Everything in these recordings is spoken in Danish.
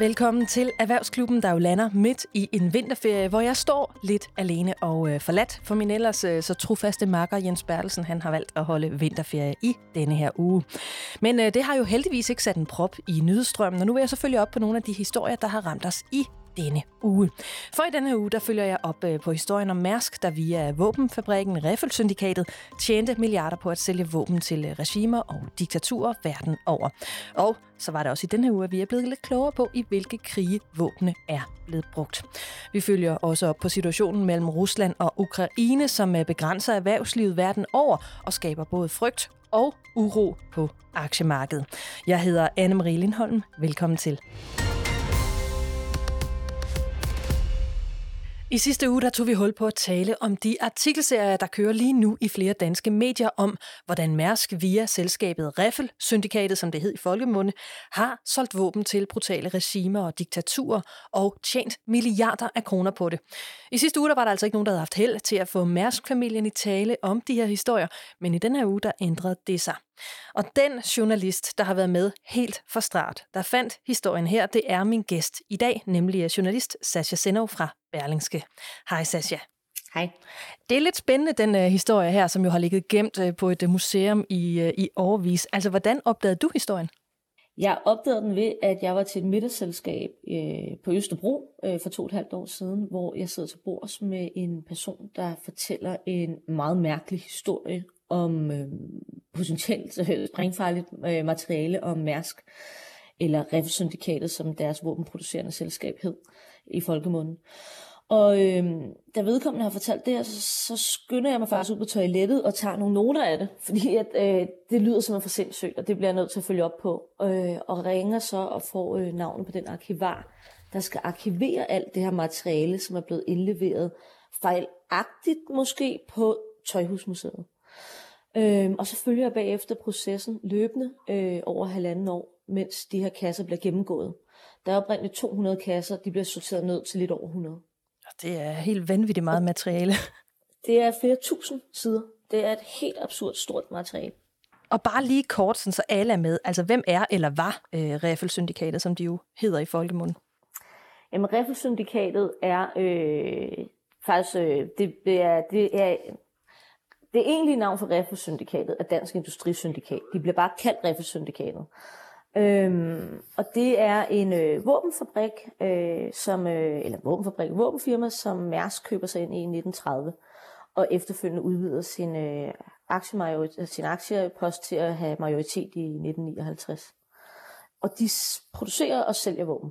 Velkommen til Erhvervsklubben, der jo lander midt i en vinterferie, hvor jeg står lidt alene og øh, forladt, for min ellers øh, så trofaste makker Jens Bertelsen, han har valgt at holde vinterferie i denne her uge. Men øh, det har jo heldigvis ikke sat en prop i nyhedsstrømmen, og nu vil jeg selvfølgelig op på nogle af de historier, der har ramt os i denne uge. For i denne uge, der følger jeg op øh, på historien om Mærsk, der via våbenfabrikken Riffelsyndikatet tjente milliarder på at sælge våben til øh, regimer og diktaturer verden over. Og så var det også i denne uge, at vi er blevet lidt klogere på, i hvilke krige våbne er blevet brugt. Vi følger også op på situationen mellem Rusland og Ukraine, som øh, begrænser erhvervslivet verden over og skaber både frygt og uro på aktiemarkedet. Jeg hedder Anne-Marie Lindholm. Velkommen til. I sidste uge der tog vi hul på at tale om de artikelserier, der kører lige nu i flere danske medier om, hvordan Mærsk via selskabet Riffel, syndikatet som det hed i folkemunde, har solgt våben til brutale regimer og diktaturer og tjent milliarder af kroner på det. I sidste uge der var der altså ikke nogen, der havde haft held til at få Mærsk-familien i tale om de her historier, men i den her uge der ændrede det sig. Og den journalist, der har været med helt fra start, der fandt historien her, det er min gæst i dag, nemlig journalist Sascha Senov fra Berlingske. Hej Sascha. Hej. Det er lidt spændende, den uh, historie her, som jo har ligget gemt uh, på et uh, museum i, uh, i overvis. Altså, hvordan opdagede du historien? Jeg opdagede den ved, at jeg var til et middagsselskab øh, på Østerbro øh, for to og et halvt år siden, hvor jeg sidder til bords med en person, der fortæller en meget mærkelig historie om øh, potentielt øh, sprængfarligt øh, materiale om Mærsk, eller Riffelsyndikatet, som deres våbenproducerende selskab hed i folkemunden. Og øh, da vedkommende har fortalt det her, så, så skynder jeg mig faktisk ud på toilettet og tager nogle noter af det, fordi at, øh, det lyder simpelthen for sindssygt, og det bliver jeg nødt til at følge op på. Øh, og ringer så og får øh, navnet på den arkivar, der skal arkivere alt det her materiale, som er blevet indleveret fejlagtigt måske på Tøjhusmuseet. Øh, og så følger jeg bagefter processen løbende øh, over halvanden år, mens de her kasser bliver gennemgået. Der er oprindeligt 200 kasser, de bliver sorteret ned til lidt over 100. Det er helt vanvittigt meget materiale. Det er flere tusind sider. Det er et helt absurd stort materiale. Og bare lige kort, sådan så alle er med. Altså, hvem er eller var øh, Riffelsyndikatet, som de jo hedder i folkemunden? Jamen, Riffelsyndikatet er øh, faktisk, øh, det, det, er, det er det egentlige navn for Riffelsyndikatet er Dansk Industrisyndikat. De bliver bare kaldt Riffelsyndikatet. Øhm, og det er en øh, våbenfabrik, øh, som, øh, eller våbenfabrik, våbenfirma, som Mærsk køber sig ind i 1930, og efterfølgende udvider sin, øh, øh, sin aktiepost til at have majoritet i 1959. Og de producerer og sælger våben.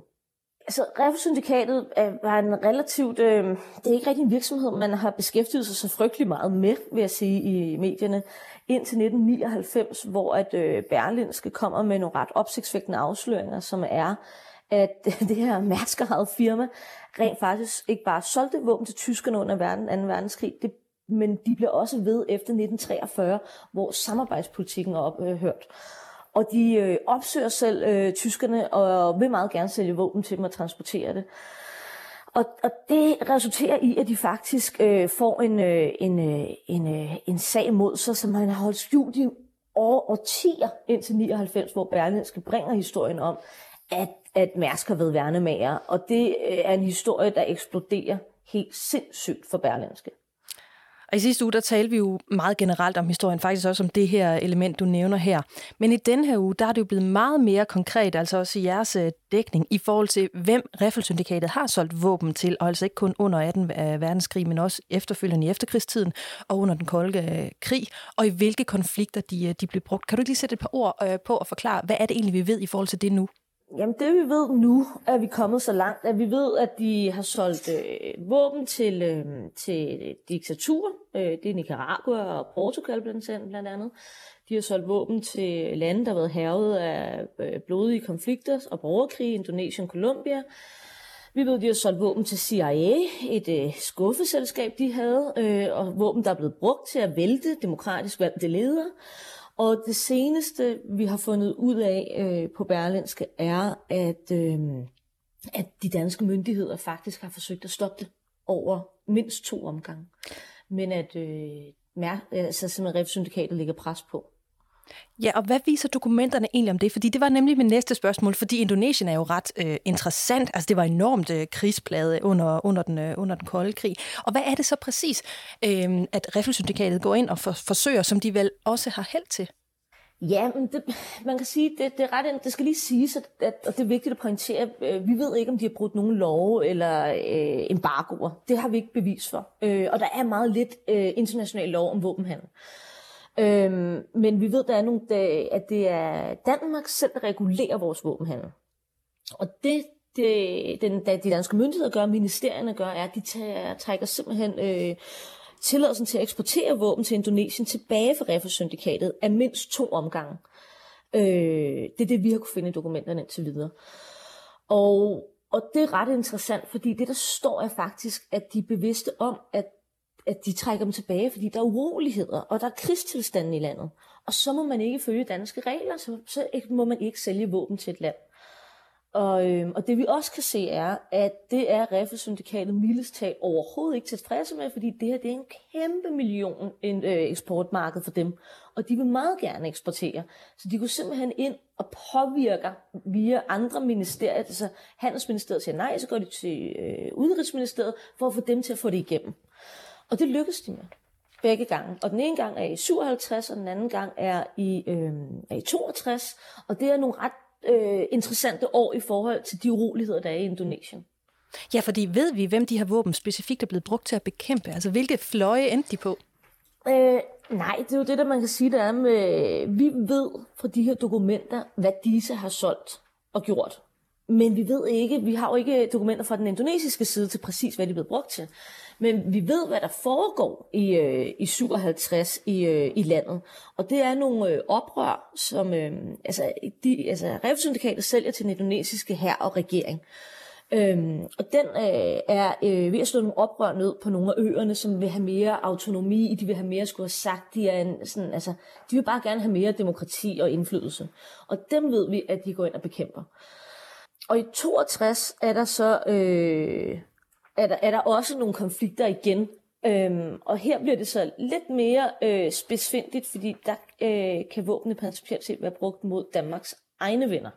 Altså, Riffelsyndikatet var en relativt, øh, det er ikke rigtig en virksomhed, man har beskæftiget sig så frygtelig meget med, vil jeg sige, i medierne, indtil 1999, hvor at øh, Berlinske kommer med nogle ret opsigtsvækkende afsløringer, som er, at det her mærskerede firma rent faktisk ikke bare solgte våben til tyskerne under verden, 2. verdenskrig, det, men de blev også ved efter 1943, hvor samarbejdspolitikken er ophørt. Og de øh, opsøger selv øh, tyskerne og vil meget gerne sælge våben til dem og transportere det. Og, og det resulterer i, at de faktisk øh, får en, øh, en, øh, en, øh, en sag mod sig, som man har holdt skjult i år, årtier indtil 99, hvor Berlinske bringer historien om, at, at Mærsk har været værnemager. Og det øh, er en historie, der eksploderer helt sindssygt for Berlinske. Og i sidste uge, der talte vi jo meget generelt om historien, faktisk også om det her element, du nævner her. Men i den her uge, der er det jo blevet meget mere konkret, altså også i jeres øh, dækning, i forhold til, hvem Riffelsyndikatet har solgt våben til, og altså ikke kun under 18. Øh, verdenskrig, men også efterfølgende i efterkrigstiden og under den kolde øh, krig, og i hvilke konflikter de, de blev brugt. Kan du ikke lige sætte et par ord på og forklare, hvad er det egentlig, vi ved i forhold til det nu? Jamen det vi ved nu, er vi kommet så langt, at vi ved, at de har solgt øh, våben til, øh, til diktatur. Øh, det er Nicaragua og Portugal blandt andet. De har solgt våben til lande, der har været hervet af øh, blodige konflikter og borgerkrig, Indonesien, Colombia. Vi ved, at de har solgt våben til CIA, et øh, skuffeselskab, de havde, øh, og våben, der er blevet brugt til at vælte demokratisk valgte ledere. Og det seneste, vi har fundet ud af øh, på Berlinske, er, at, øh, at de danske myndigheder faktisk har forsøgt at stoppe det over mindst to omgange. Men at øh, mær- altså simpelthen ref ligger pres på. Ja, og hvad viser dokumenterne egentlig om det? Fordi det var nemlig mit næste spørgsmål, fordi Indonesien er jo ret øh, interessant. Altså det var enormt øh, krigsplade under, under, den, øh, under den kolde krig. Og hvad er det så præcis, øh, at Riffelsyndikatet går ind og for, forsøger, som de vel også har held til? Ja, men det, man kan sige, det, det, er ret, det skal lige siges, at, at, og det er vigtigt at pointere, øh, vi ved ikke, om de har brudt nogen love eller øh, embargoer. Det har vi ikke bevis for. Øh, og der er meget lidt øh, international lov om våbenhandel. Øhm, men vi ved, der er nogle, at det er Danmark selv, der regulerer vores våbenhandel. Og det, det den, de danske myndigheder gør, ministerierne gør, er, at de tager, trækker simpelthen øh, tilladelsen til at eksportere våben til Indonesien tilbage for Refersyndikatet af mindst to omgange. Øh, det er det, vi har kunne finde i dokumenterne indtil videre. Og, og det er ret interessant, fordi det, der står, er faktisk, at de er bevidste om, at at de trækker dem tilbage, fordi der er uroligheder, og der er krigstilstanden i landet. Og så må man ikke følge danske regler, så, så må man ikke sælge våben til et land. Og, øhm, og det vi også kan se er, at det er Reffe-syndikatet mildest talt overhovedet ikke tilfredse med, fordi det her det er en kæmpe million en, øh, eksportmarked for dem, og de vil meget gerne eksportere. Så de går simpelthen ind og påvirker via andre ministerier, altså Handelsministeriet siger nej, så går de til øh, Udenrigsministeriet for at få dem til at få det igennem. Og det lykkedes de med begge gange. Og den ene gang er i 57, og den anden gang er i, øh, er i 62. Og det er nogle ret øh, interessante år i forhold til de uroligheder, der er i Indonesien. Ja, fordi ved vi, hvem de her våben specifikt er blevet brugt til at bekæmpe? Altså, hvilke fløje endte de på? Øh, nej, det er jo det, der man kan sige, der er med... Vi ved fra de her dokumenter, hvad disse har solgt og gjort. Men vi ved ikke, vi har jo ikke dokumenter fra den indonesiske side til præcis, hvad de blev brugt til. Men vi ved, hvad der foregår i, øh, i 57 i, øh, i landet. Og det er nogle øh, oprør, som øh, altså, de, altså, Revsyndikatet sælger til den indonesiske hær og regering. Øhm, og den øh, er øh, ved at slå nogle oprør ned på nogle af øerne, som vil have mere autonomi, de vil have mere skulle have sagt, de er en, sådan, altså, de vil bare gerne have mere demokrati og indflydelse. Og dem ved vi, at de går ind og bekæmper. Og i 62 er der så øh, er der, er der også nogle konflikter igen. Øhm, og her bliver det så lidt mere øh, spidsfindigt, fordi der øh, kan våbne principielt set være brugt mod Danmarks egne venner.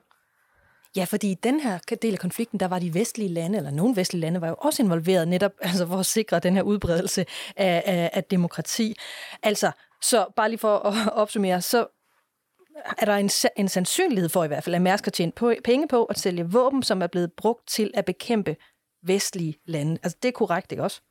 Ja, fordi i den her del af konflikten, der var de vestlige lande, eller nogle vestlige lande, var jo også involveret netop altså for at sikre den her udbredelse af, af, af demokrati. Altså, så bare lige for at opsummere, så er der en, en sandsynlighed for i hvert fald, at Mærsk har tjent på, penge på at sælge våben, som er blevet brugt til at bekæmpe vestlige lande. Altså, det er korrekt, ikke også?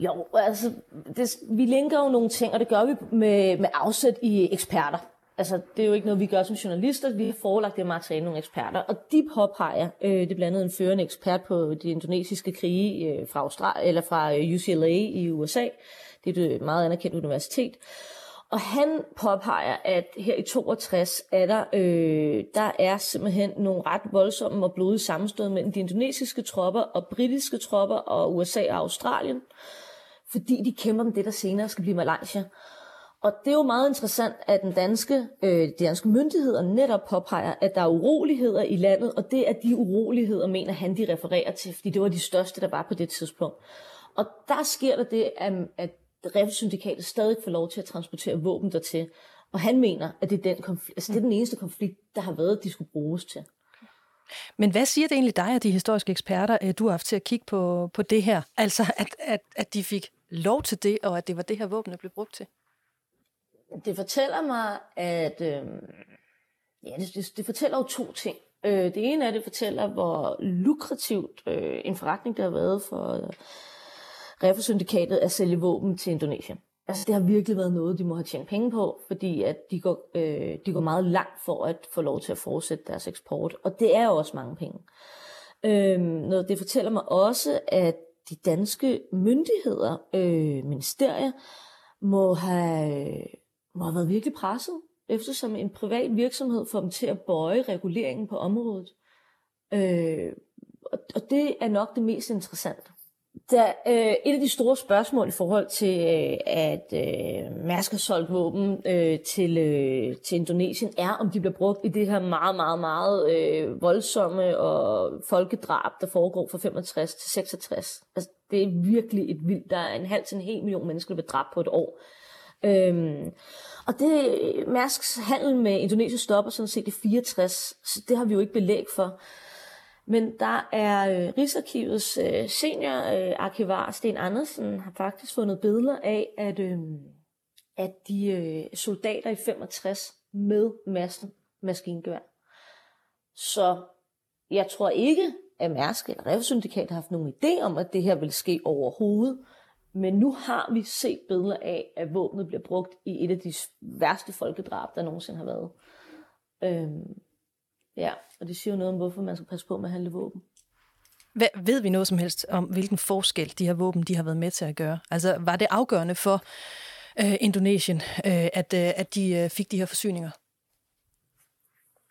Jo, altså, det, vi linker jo nogle ting, og det gør vi med, med afsæt i eksperter. Altså, det er jo ikke noget, vi gør som journalister. Vi har forelagt det materiale nogle eksperter, og de påpeger, øh, det er blandt andet en førende ekspert på de indonesiske krige øh, fra, Austral eller fra øh, UCLA i USA. Det er et øh, meget anerkendt universitet. Og han påpeger, at her i 62 er der, øh, der er simpelthen nogle ret voldsomme og blodige sammenstød mellem de indonesiske tropper og britiske tropper og USA og Australien, fordi de kæmper om det, der senere skal blive Malaysia. Og det er jo meget interessant, at den danske, øh, de danske myndigheder netop påpeger, at der er uroligheder i landet, og det er de uroligheder, mener han, de refererer til, fordi det var de største, der var på det tidspunkt. Og der sker der det, at Revsyndikatet stadig får lov til at transportere våben dertil. Og han mener, at det er, den konflikt, altså det er den eneste konflikt, der har været, de skulle bruges til. Men hvad siger det egentlig dig og de historiske eksperter, øh, du har haft til at kigge på, på det her? Altså, at, at, at de fik lov til det, og at det var det her våben, der blev brugt til? Det fortæller mig, at... Øh, ja, det, det, det fortæller jo to ting. Øh, det ene er, at det fortæller, hvor lukrativt øh, en forretning, der har været for... Øh, Refa-syndikatet at sælge våben til Indonesien. Altså det har virkelig været noget, de må have tjent penge på, fordi at de, går, øh, de går meget langt for at få lov til at fortsætte deres eksport. Og det er jo også mange penge. Øh, noget, det fortæller mig også, at de danske myndigheder, øh, ministerier, må have, må have været virkelig presset, eftersom en privat virksomhed får dem til at bøje reguleringen på området. Øh, og det er nok det mest interessante. Der, øh, et af de store spørgsmål i forhold til, øh, at øh, Mærsk har solgt våben øh, til, øh, til Indonesien, er, om de bliver brugt i det her meget, meget, meget øh, voldsomme og folkedrab, der foregår fra 65 til 66. Altså, det er virkelig et vildt. Der er en halv til en hel million mennesker, der bliver dræbt på et år. Øhm, og det, Mærsks handel med Indonesien stopper sådan set i 64, så det har vi jo ikke belæg for. Men der er øh, Rigsarkivets øh, seniorarkivar, øh, Sten Andersen, har faktisk fundet billeder af, at, øh, at de øh, soldater i 65 med massen maskingevær. Så jeg tror ikke, at Mærsk eller Revsyndikat har haft nogen idé om, at det her vil ske overhovedet. Men nu har vi set billeder af, at våbnet bliver brugt i et af de værste folkedrab, der nogensinde har været. Øhm, ja, og det siger jo noget om, hvorfor man skal passe på med at handle våben. Hvad, ved vi noget som helst om, hvilken forskel de her våben de har været med til at gøre? Altså, var det afgørende for øh, Indonesien, øh, at, øh, at de øh, fik de her forsyninger?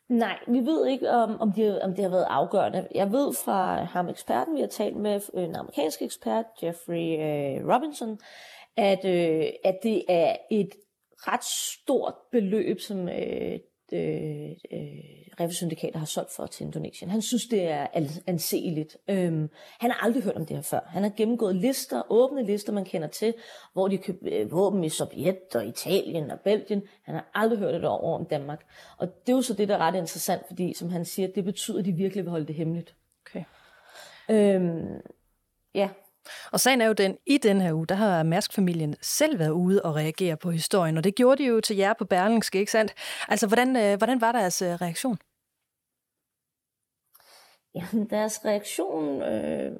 Nej, vi ved ikke, om, om, det, om det har været afgørende. Jeg ved fra ham eksperten, vi har talt med, øh, en amerikansk ekspert, Jeffrey øh, Robinson, at, øh, at det er et ret stort beløb, som øh, øh, øh, Revisyndikater har solgt for til Indonesien. Han synes, det er anseeligt. Øhm, han har aldrig hørt om det her før. Han har gennemgået lister, åbne lister, man kender til, hvor de køber øh, våben i Sovjet og Italien og Belgien. Han har aldrig hørt det over om Danmark. Og det er jo så det, der er ret interessant, fordi som han siger, det betyder, at de virkelig vil holde det hemmeligt. Okay. Øhm, ja, og sagen er jo den, i den her uge, der har Mærsk-familien selv været ude og reagere på historien, og det gjorde de jo til jer på Berlingske, ikke sandt? Altså, hvordan, øh, hvordan var deres øh, reaktion? Ja, deres reaktion øh,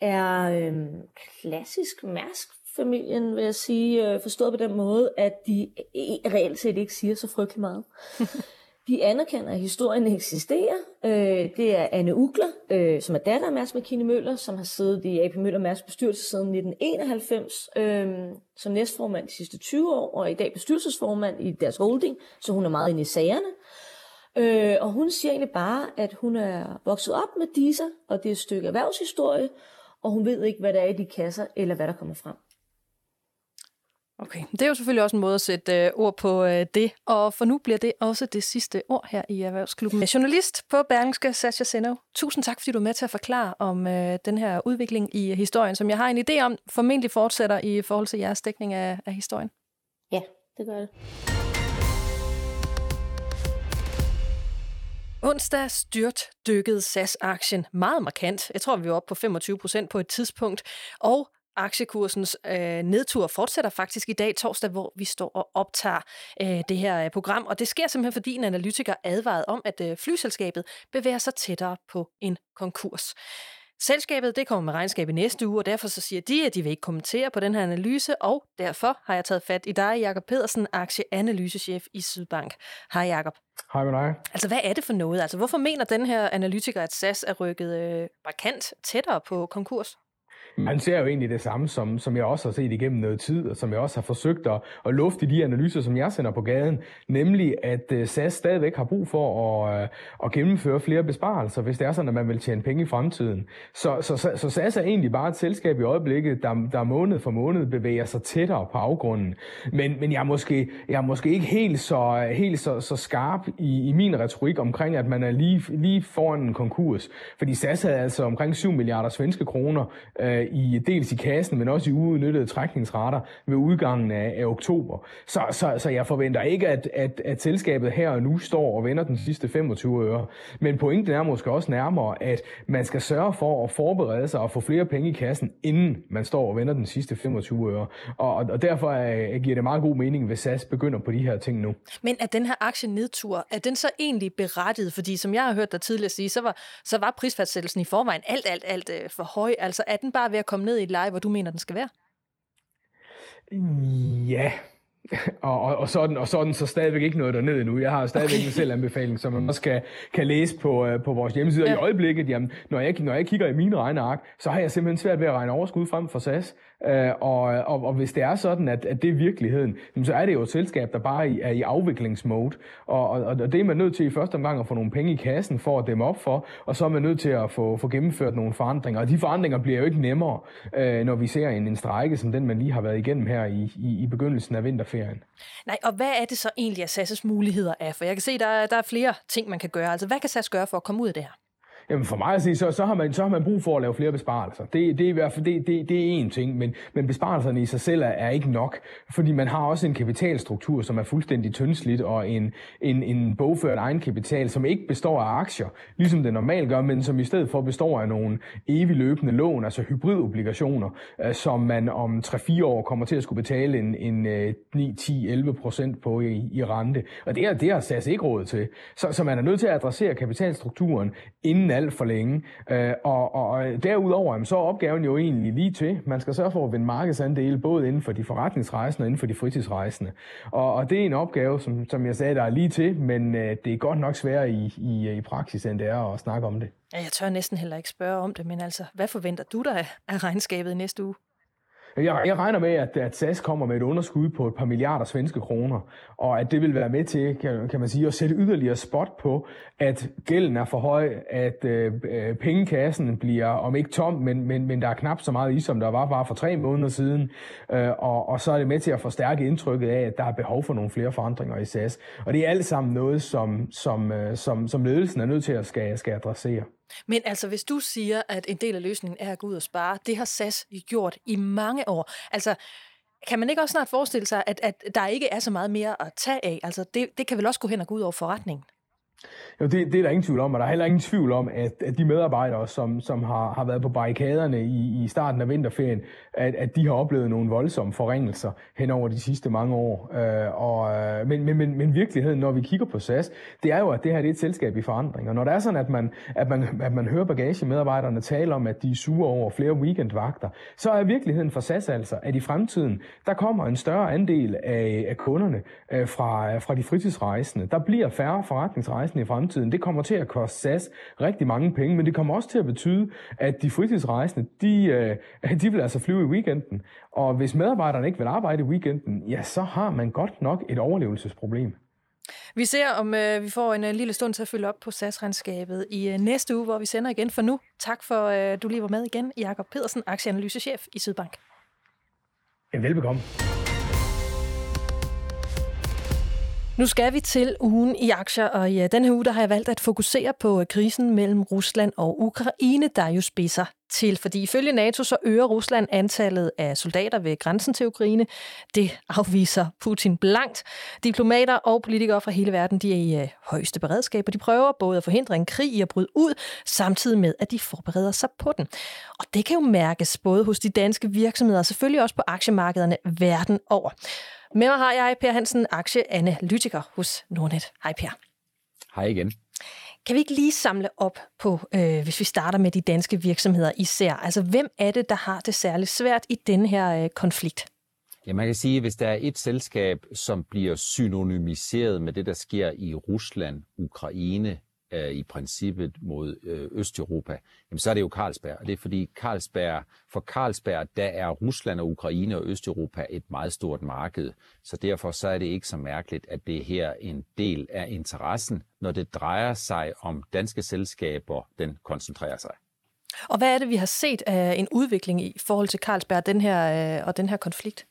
er øh, klassisk Mærsk-familien, vil jeg sige, øh, forstået på den måde, at de reelt set ikke siger så frygtelig meget. De anerkender, at historien eksisterer. Øh, det er Anne Ugler, øh, som er datter af Mads McKinney Møller, som har siddet i AP Møller Mærsk bestyrelse siden 1991, øh, som næstformand de sidste 20 år, og i dag bestyrelsesformand i deres holding, så hun er meget inde i sagerne. Øh, og hun siger egentlig bare, at hun er vokset op med disse, og det er et stykke erhvervshistorie, og hun ved ikke, hvad der er i de kasser, eller hvad der kommer frem. Okay, det er jo selvfølgelig også en måde at sætte øh, ord på øh, det, og for nu bliver det også det sidste ord her i Erhvervsklubben. Journalist på Berlingske, Sascha Senov. Tusind tak, fordi du er med til at forklare om øh, den her udvikling i historien, som jeg har en idé om formentlig fortsætter i forhold til jeres dækning af, af historien. Ja, det gør det. Onsdag styrt dykkede SAS-aktien meget markant. Jeg tror, vi var oppe på 25 procent på et tidspunkt. Og aktiekursens øh, nedtur fortsætter faktisk i dag torsdag, hvor vi står og optager øh, det her øh, program. Og det sker simpelthen, fordi en analytiker advarede om, at øh, flyselskabet bevæger sig tættere på en konkurs. Selskabet det kommer med regnskab i næste uge, og derfor så siger de, at de vil ikke kommentere på den her analyse, og derfor har jeg taget fat i dig, Jakob Pedersen, aktieanalysechef i Sydbank. Hej Jakob. Hej med dig. Altså, hvad er det for noget? Altså, hvorfor mener den her analytiker, at SAS er rykket øh, markant tættere på konkurs? Mm. Han ser jo egentlig det samme, som, som jeg også har set igennem noget tid, og som jeg også har forsøgt at, at lufte i de analyser, som jeg sender på gaden, nemlig at øh, SAS stadigvæk har brug for at, øh, at gennemføre flere besparelser, hvis det er sådan, at man vil tjene penge i fremtiden. Så, så, så, så SAS er egentlig bare et selskab i øjeblikket, der, der måned for måned bevæger sig tættere på afgrunden. Men, men jeg, er måske, jeg er måske ikke helt så, helt så, så skarp i, i min retorik omkring, at man er lige, lige foran en konkurs. Fordi SAS havde altså omkring 7 milliarder svenske kroner øh, i dels i kassen, men også i uudnyttede trækningsrater ved udgangen af, af oktober. Så, så, så jeg forventer ikke, at, at, at selskabet her og nu står og vender den sidste 25 øre. Men pointen er måske også nærmere, at man skal sørge for at forberede sig og få flere penge i kassen, inden man står og vender den sidste 25 øre. Og, og derfor er, giver det meget god mening, hvis SAS begynder på de her ting nu. Men er den her aktienedtur, er den så egentlig berettiget? Fordi som jeg har hørt dig tidligere sige, så var, så var prisfastsættelsen i forvejen alt, alt, alt øh, for høj. Altså er den bare ved at komme ned i et leje, hvor du mener, den skal være? Ja, og, og, og, sådan, og sådan så stadigvæk ikke noget dernede endnu. Jeg har stadigvæk okay. en selvanbefaling, som man også kan, kan læse på, uh, på vores hjemmeside. Ja. I øjeblikket, jamen, når, jeg, når jeg kigger i mine regneark, så har jeg simpelthen svært ved at regne overskud frem for SAS. Øh, og, og, og hvis det er sådan, at, at det er virkeligheden, så er det jo et selskab, der bare er i afviklingsmode. Og, og, og det er man nødt til i første omgang at få nogle penge i kassen for at dæmme op for, og så er man nødt til at få, få gennemført nogle forandringer. Og de forandringer bliver jo ikke nemmere, uh, når vi ser en, en strække som den, man lige har været igennem her i, i, i begyndelsen af vinterferien. Nej, og hvad er det så egentlig, at SAS' muligheder er? For jeg kan se, der der er flere ting, man kan gøre. Altså, hvad kan SAS gøre for at komme ud af det her? Jamen for mig at sige, så, så, har man, så har man brug for at lave flere besparelser. Det, det er i hvert fald det, det, det er én ting, men, men besparelserne i sig selv er, er ikke nok, fordi man har også en kapitalstruktur, som er fuldstændig tyndslidt, og en, en, en bogført egenkapital, som ikke består af aktier, ligesom det normalt gør, men som i stedet for består af nogle evig løbende lån, altså hybridobligationer, øh, som man om 3-4 år kommer til at skulle betale en, en 9, 10, 11 procent på i, i rente. Og det, er, det har SAS ikke råd til. Så, så man er nødt til at adressere kapitalstrukturen inden alt for længe. Øh, og, og derudover så er opgaven jo egentlig lige til. Man skal sørge for at vinde markedsandele både inden for de forretningsrejsende og inden for de fritidsrejsende. Og, og det er en opgave, som, som jeg sagde, der er lige til, men øh, det er godt nok sværere i, i, i praksis, end det er at snakke om det. Ja, jeg tør næsten heller ikke spørge om det, men altså, hvad forventer du dig af regnskabet næste uge? Jeg, jeg regner med, at, at SAS kommer med et underskud på et par milliarder svenske kroner, og at det vil være med til, kan, kan man sige, at sætte yderligere spot på, at gælden er for høj, at øh, øh, pengekassen bliver, om ikke tom, men, men, men der er knap så meget i, som der var bare for tre måneder siden, øh, og, og så er det med til at forstærke indtrykket af, at der er behov for nogle flere forandringer i SAS. Og det er alt sammen noget, som, som, øh, som, som ledelsen er nødt til at skal, skal adressere. Men altså, hvis du siger, at en del af løsningen er at gå ud og spare, det har SAS gjort i mange år. Altså, kan man ikke også snart forestille sig, at, at der ikke er så meget mere at tage af? Altså, det, det kan vel også gå hen og gå ud over forretningen? Jo, det, det er der ingen tvivl om, og der er heller ingen tvivl om, at, at de medarbejdere, som, som har, har været på barrikaderne i, i starten af vinterferien, at, at de har oplevet nogle voldsomme forringelser hen over de sidste mange år. Øh, og, øh, men, men, men, men virkeligheden, når vi kigger på SAS, det er jo, at det her det er et selskab i forandring. Og når det er sådan, at man, at man, at man hører bagagemedarbejderne tale om, at de er sure over flere weekendvagter, så er virkeligheden for SAS altså, at i fremtiden, der kommer en større andel af, af kunderne øh, fra, fra de fritidsrejsende. Der bliver færre forretningsrejsende i fremtiden fremtiden. Det kommer til at koste SAS rigtig mange penge, men det kommer også til at betyde, at de fritidsrejsende, de, øh, de vil altså flyve i weekenden. Og hvis medarbejderne ikke vil arbejde i weekenden, ja, så har man godt nok et overlevelsesproblem. Vi ser, om øh, vi får en øh, lille stund til at følge op på SAS-regnskabet i øh, næste uge, hvor vi sender igen. For nu, tak for, øh, du lige var med igen, Jakob Pedersen, aktieanalysechef i Sydbank. Ja, velbekomme. Nu skal vi til ugen i aktier, og i øh, denne uge der har jeg valgt at fokusere på øh, krisen mellem Rusland og Ukraine, der jo spidser til. Fordi ifølge NATO så øger Rusland antallet af soldater ved grænsen til Ukraine. Det afviser Putin blankt. Diplomater og politikere fra hele verden de er i øh, højeste beredskab, og de prøver både at forhindre en krig i at bryde ud, samtidig med, at de forbereder sig på den. Og det kan jo mærkes både hos de danske virksomheder og selvfølgelig også på aktiemarkederne verden over. Med mig har jeg Per Hansen, aktieanalytiker hos Nordnet. Hej Per. Hej igen. Kan vi ikke lige samle op på, øh, hvis vi starter med de danske virksomheder især? Altså, hvem er det, der har det særligt svært i den her øh, konflikt? Ja, man kan sige, at hvis der er et selskab, som bliver synonymiseret med det, der sker i Rusland, Ukraine, øh, i princippet mod øh, Østeuropa, jamen så er det jo Carlsberg. Og det er fordi Carlsberg, for Carlsberg, der er Rusland og Ukraine og Østeuropa et meget stort marked. Så derfor så er det ikke så mærkeligt, at det her en del af interessen, når det drejer sig om danske selskaber, den koncentrerer sig. Og hvad er det, vi har set af en udvikling i forhold til Carlsberg den her, øh, og den her konflikt?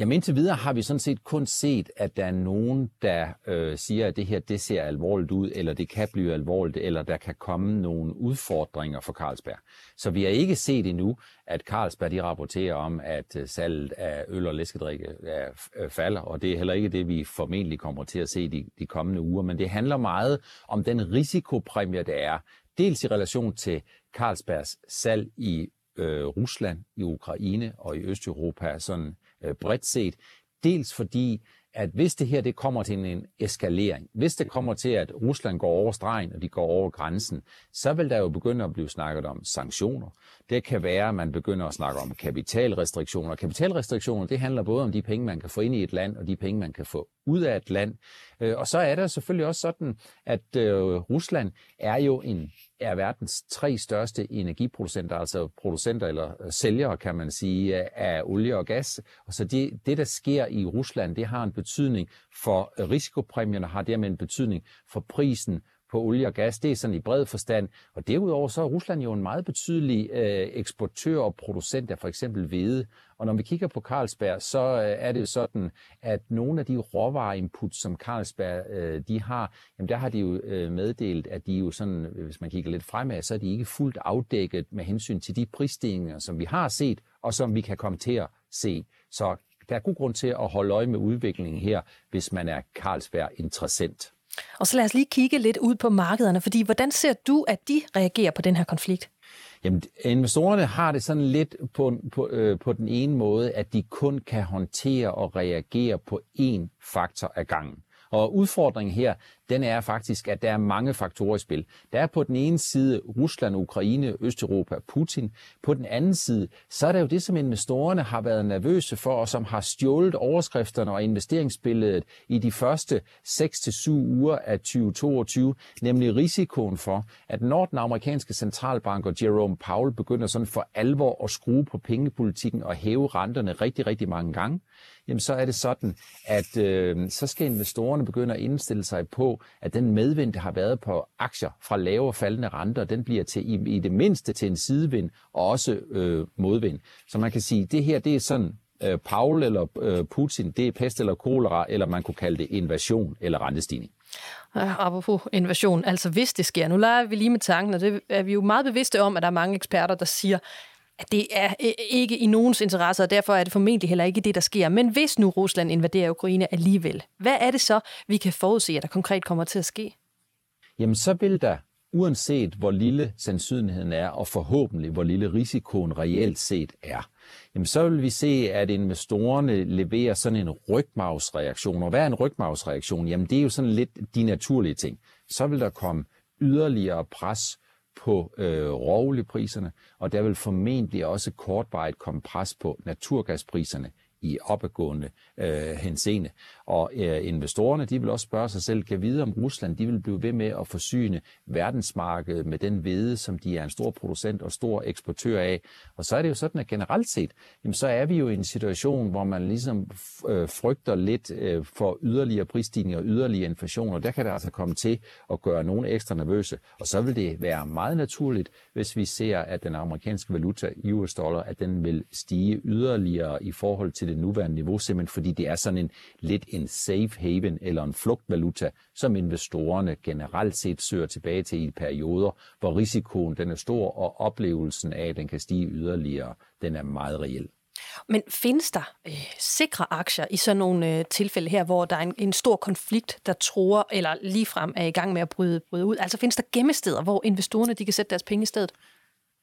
Jamen indtil videre har vi sådan set kun set, at der er nogen, der øh, siger, at det her det ser alvorligt ud, eller det kan blive alvorligt, eller der kan komme nogle udfordringer for Carlsberg. Så vi har ikke set endnu, at Carlsberg de rapporterer om, at øh, salget af øl og læskedrikke er, øh, falder, og det er heller ikke det, vi formentlig kommer til at se de, de kommende uger. Men det handler meget om den risikopræmie, der er, dels i relation til Carlsbergs salg i øh, Rusland, i Ukraine og i Østeuropa, sådan øh, bredt set. Dels fordi, at hvis det her det kommer til en eskalering, hvis det kommer til, at Rusland går over stregen, og de går over grænsen, så vil der jo begynde at blive snakket om sanktioner. Det kan være, at man begynder at snakke om kapitalrestriktioner. Kapitalrestriktioner, det handler både om de penge, man kan få ind i et land, og de penge, man kan få ud af et land. Øh, og så er der selvfølgelig også sådan, at øh, Rusland er jo en er verdens tre største energiproducenter, altså producenter eller øh, sælgere, kan man sige, øh, af olie og gas. Og så det, det, der sker i Rusland, det har en betydning for øh, risikopræmierne, har dermed en betydning for prisen på olie og gas. Det er sådan i bred forstand. Og derudover så er Rusland jo en meget betydelig øh, eksportør og producent af for eksempel hvede. Og når vi kigger på Carlsberg, så øh, er det sådan, at nogle af de råvareinput, som Carlsberg øh, de har, jamen der har de jo øh, meddelt, at de jo sådan, øh, hvis man kigger lidt fremad, så er de ikke fuldt afdækket med hensyn til de prisstigninger, som vi har set, og som vi kan komme til at se. Så der er god grund til at holde øje med udviklingen her, hvis man er Carlsberg-interessent. Og så lad os lige kigge lidt ud på markederne, fordi hvordan ser du, at de reagerer på den her konflikt? Jamen, investorerne har det sådan lidt på, på, øh, på den ene måde, at de kun kan håndtere og reagere på én faktor ad gangen. Og udfordringen her, den er faktisk, at der er mange faktorer i spil. Der er på den ene side Rusland, Ukraine, Østeuropa, Putin. På den anden side, så er der jo det, som investorerne har været nervøse for, og som har stjålet overskrifterne og investeringsbilledet i de første 6-7 uger af 2022, nemlig risikoen for, at når den amerikanske centralbank og Jerome Powell begynder sådan for alvor at skrue på pengepolitikken og hæve renterne rigtig, rigtig mange gange, jamen så er det sådan, at øh, så skal investorerne begynde at indstille sig på, at den medvind, der har været på aktier fra lave og faldende renter, den bliver til i, i det mindste til en sidevind og også øh, modvind. Så man kan sige, at det her det er sådan øh, Paul eller øh, Putin, det er pest eller kolera, eller man kunne kalde det invasion eller rentestigning. Uh, apropos invasion, altså hvis det sker. Nu leger vi lige med tanken, og det er vi jo meget bevidste om, at der er mange eksperter, der siger, det er øh, ikke i nogens interesse, og derfor er det formentlig heller ikke det, der sker. Men hvis nu Rusland invaderer Ukraine alligevel, hvad er det så, vi kan forudse, at der konkret kommer til at ske? Jamen så vil der, uanset hvor lille sandsynligheden er, og forhåbentlig hvor lille risikoen reelt set er, jamen så vil vi se, at investorerne leverer sådan en rygmavsreaktion. Og hvad er en rygmavsreaktion? Jamen det er jo sådan lidt de naturlige ting. Så vil der komme yderligere pres på øh, råoliepriserne, og der vil formentlig også kortvarigt komme pres på naturgaspriserne i opadgående øh, henseende. Og øh, investorerne de vil også spørge sig selv, kan vide om Rusland de vil blive ved med at forsyne verdensmarkedet med den hvede, som de er en stor producent og stor eksportør af. Og så er det jo sådan, at generelt set, jamen, så er vi jo i en situation, hvor man ligesom øh, frygter lidt øh, for yderligere prisstigninger og yderligere inflation, og der kan det altså komme til at gøre nogen ekstra nervøse. Og så vil det være meget naturligt, hvis vi ser, at den amerikanske valuta, US dollar, at den vil stige yderligere i forhold til det nuværende niveau, simpelthen fordi det er sådan en lidt en safe haven eller en flugtvaluta, som investorerne generelt set søger tilbage til i perioder, hvor risikoen den er stor, og oplevelsen af, at den kan stige yderligere, den er meget reel. Men findes der øh, sikre aktier i sådan nogle øh, tilfælde her, hvor der er en, en stor konflikt, der tror eller ligefrem er i gang med at bryde, bryde ud? Altså findes der gemmesteder, hvor investorerne de kan sætte deres penge i stedet?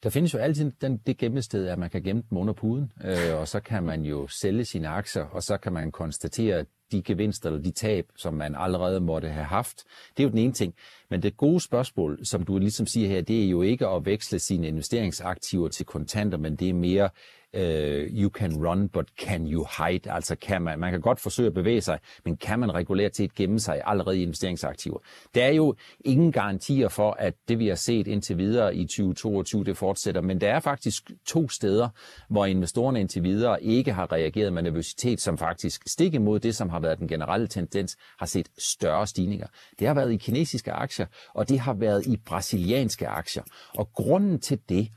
Der findes jo altid den, det gemmested, at man kan gemme dem under puden, øh, og så kan man jo sælge sine aktier, og så kan man konstatere de gevinster eller de tab, som man allerede måtte have haft. Det er jo den ene ting. Men det gode spørgsmål, som du ligesom siger her, det er jo ikke at veksle sine investeringsaktiver til kontanter, men det er mere, uh, you can run, but can you hide? Altså kan man, man kan godt forsøge at bevæge sig, men kan man regulere til at gemme sig allerede i investeringsaktiver? Der er jo ingen garantier for, at det vi har set indtil videre i 2022, det fortsætter, men der er faktisk to steder, hvor investorerne indtil videre ikke har reageret med nervøsitet, som faktisk stik imod det, som har været den generelle tendens, har set større stigninger. Det har været i kinesiske aktier, og det har været i brasilianske aktier. Og grunden til det,